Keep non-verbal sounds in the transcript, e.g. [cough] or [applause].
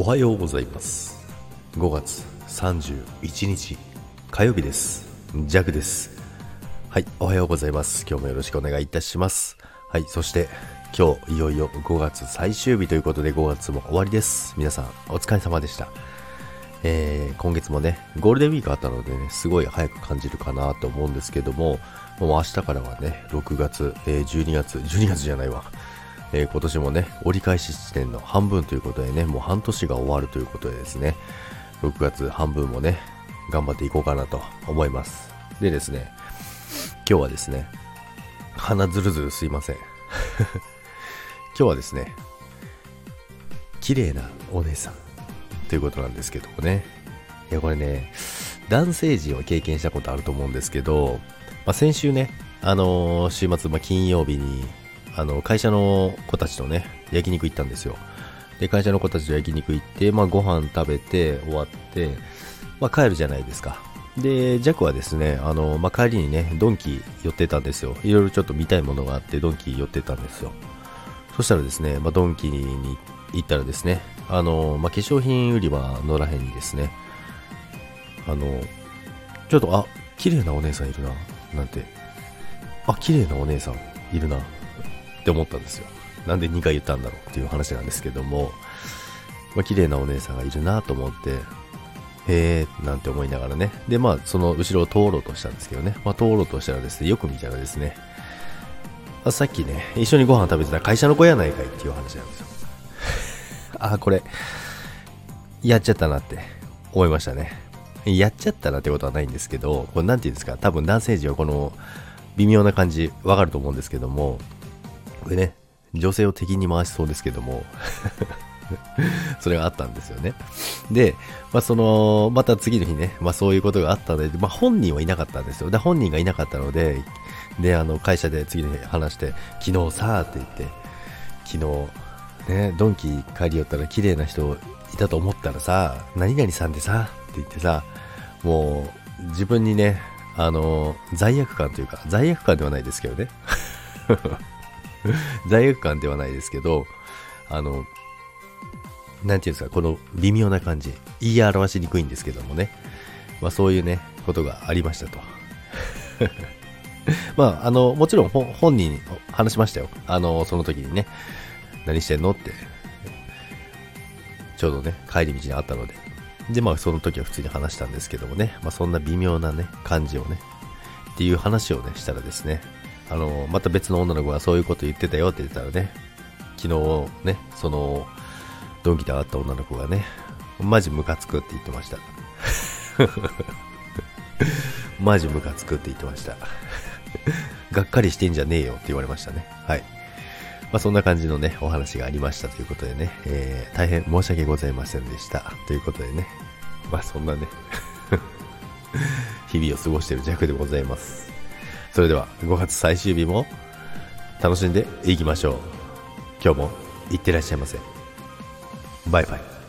おはようございます。5月31日火曜日です。ジャグです。はいおはようございます。今日もよろしくお願いいたします。はいそして今日いよいよ5月最終日ということで5月も終わりです。皆さんお疲れ様でした。えー、今月もね、ゴールデンウィークあったのでね、すごい早く感じるかなと思うんですけども、もう明日からはね、6月、えー、12月、12月じゃないわ、えー、今年もね、折り返し地点の半分ということでね、もう半年が終わるということでですね、6月半分もね、頑張っていこうかなと思います。でですね、今日はですね、鼻ずるずるすいません。[laughs] 今日はですね、綺麗なお姉さんということなんですけどもね。いや、これね、男性陣は経験したことあると思うんですけど、まあ、先週ね、あのー、週末、まあ、金曜日にあの、会社の子たちとね、焼肉行ったんですよ。で、会社の子たちと焼肉行って、まあ、ご飯食べて終わって、まあ、帰るじゃないですか。で、ジャックはですね、あの、まあ、帰りにね、ドンキ寄ってたんですよ。いろいろちょっと見たいものがあって、ドンキ寄ってたんですよ。そしたらですね、まあ、ドンキに行ったらですね、あの、まあ、化粧品売り場のらへんにですね、あの、ちょっと、あ、綺麗なお姉さんいるな、なんて。あ、綺麗なお姉さんいるな、って思ったんですよ。なんで2回言ったんだろうっていう話なんですけども、まあ、綺麗なお姉さんがいるなと思って、へえーなんて思いながらね。で、まあ、その後ろを通ろうとしたんですけどね。まあ、通ろうとしたらですね、よく見たらですね、あさっきね、一緒にご飯食べてた会社の子やないかいっていう話なんですよ。[laughs] あ、これ、やっちゃったなって思いましたね。やっちゃったなってことはないんですけど、これなんて言うんですか、多分男性陣はこの微妙な感じわかると思うんですけども、これね、女性を敵に回しそうですけども [laughs] それがあったんですよね。で、まあ、その、また次の日ね、まあ、そういうことがあったので、まあ、本人はいなかったんですよ。で、本人がいなかったので、で、あの、会社で次の日話して、昨日さって言って、昨日、ね、ドンキ帰り寄ったら綺麗な人いたと思ったらさ、何々さんでさ、って言ってさ、もう、自分にね、あの、罪悪感というか、罪悪感ではないですけどね。[laughs] [laughs] 罪悪感ではないですけど、あの、なんていうんですか、この微妙な感じ、言い表しにくいんですけどもね、まあそういうね、ことがありましたと。[laughs] まあ、あの、もちろん本人に話しましたよ。あの、その時にね、何してんのって、ちょうどね、帰り道にあったので。で、まあその時は普通に話したんですけどもね、まあそんな微妙なね、感じをね、っていう話をね、したらですね、あの、また別の女の子がそういうこと言ってたよって言ったらね、昨日ね、その、ドンキで会った女の子がね、マジムカつくって言ってました。[laughs] マジムカつくって言ってました。がっかりしてんじゃねえよって言われましたね。はい。まあ、そんな感じのね、お話がありましたということでね、えー、大変申し訳ございませんでした。ということでね、まあそんなね [laughs] 日々を過ごしてる弱でございます。それでは5月最終日も楽しんでいきましょう。今日もいってらっしゃいませ。バイバイ。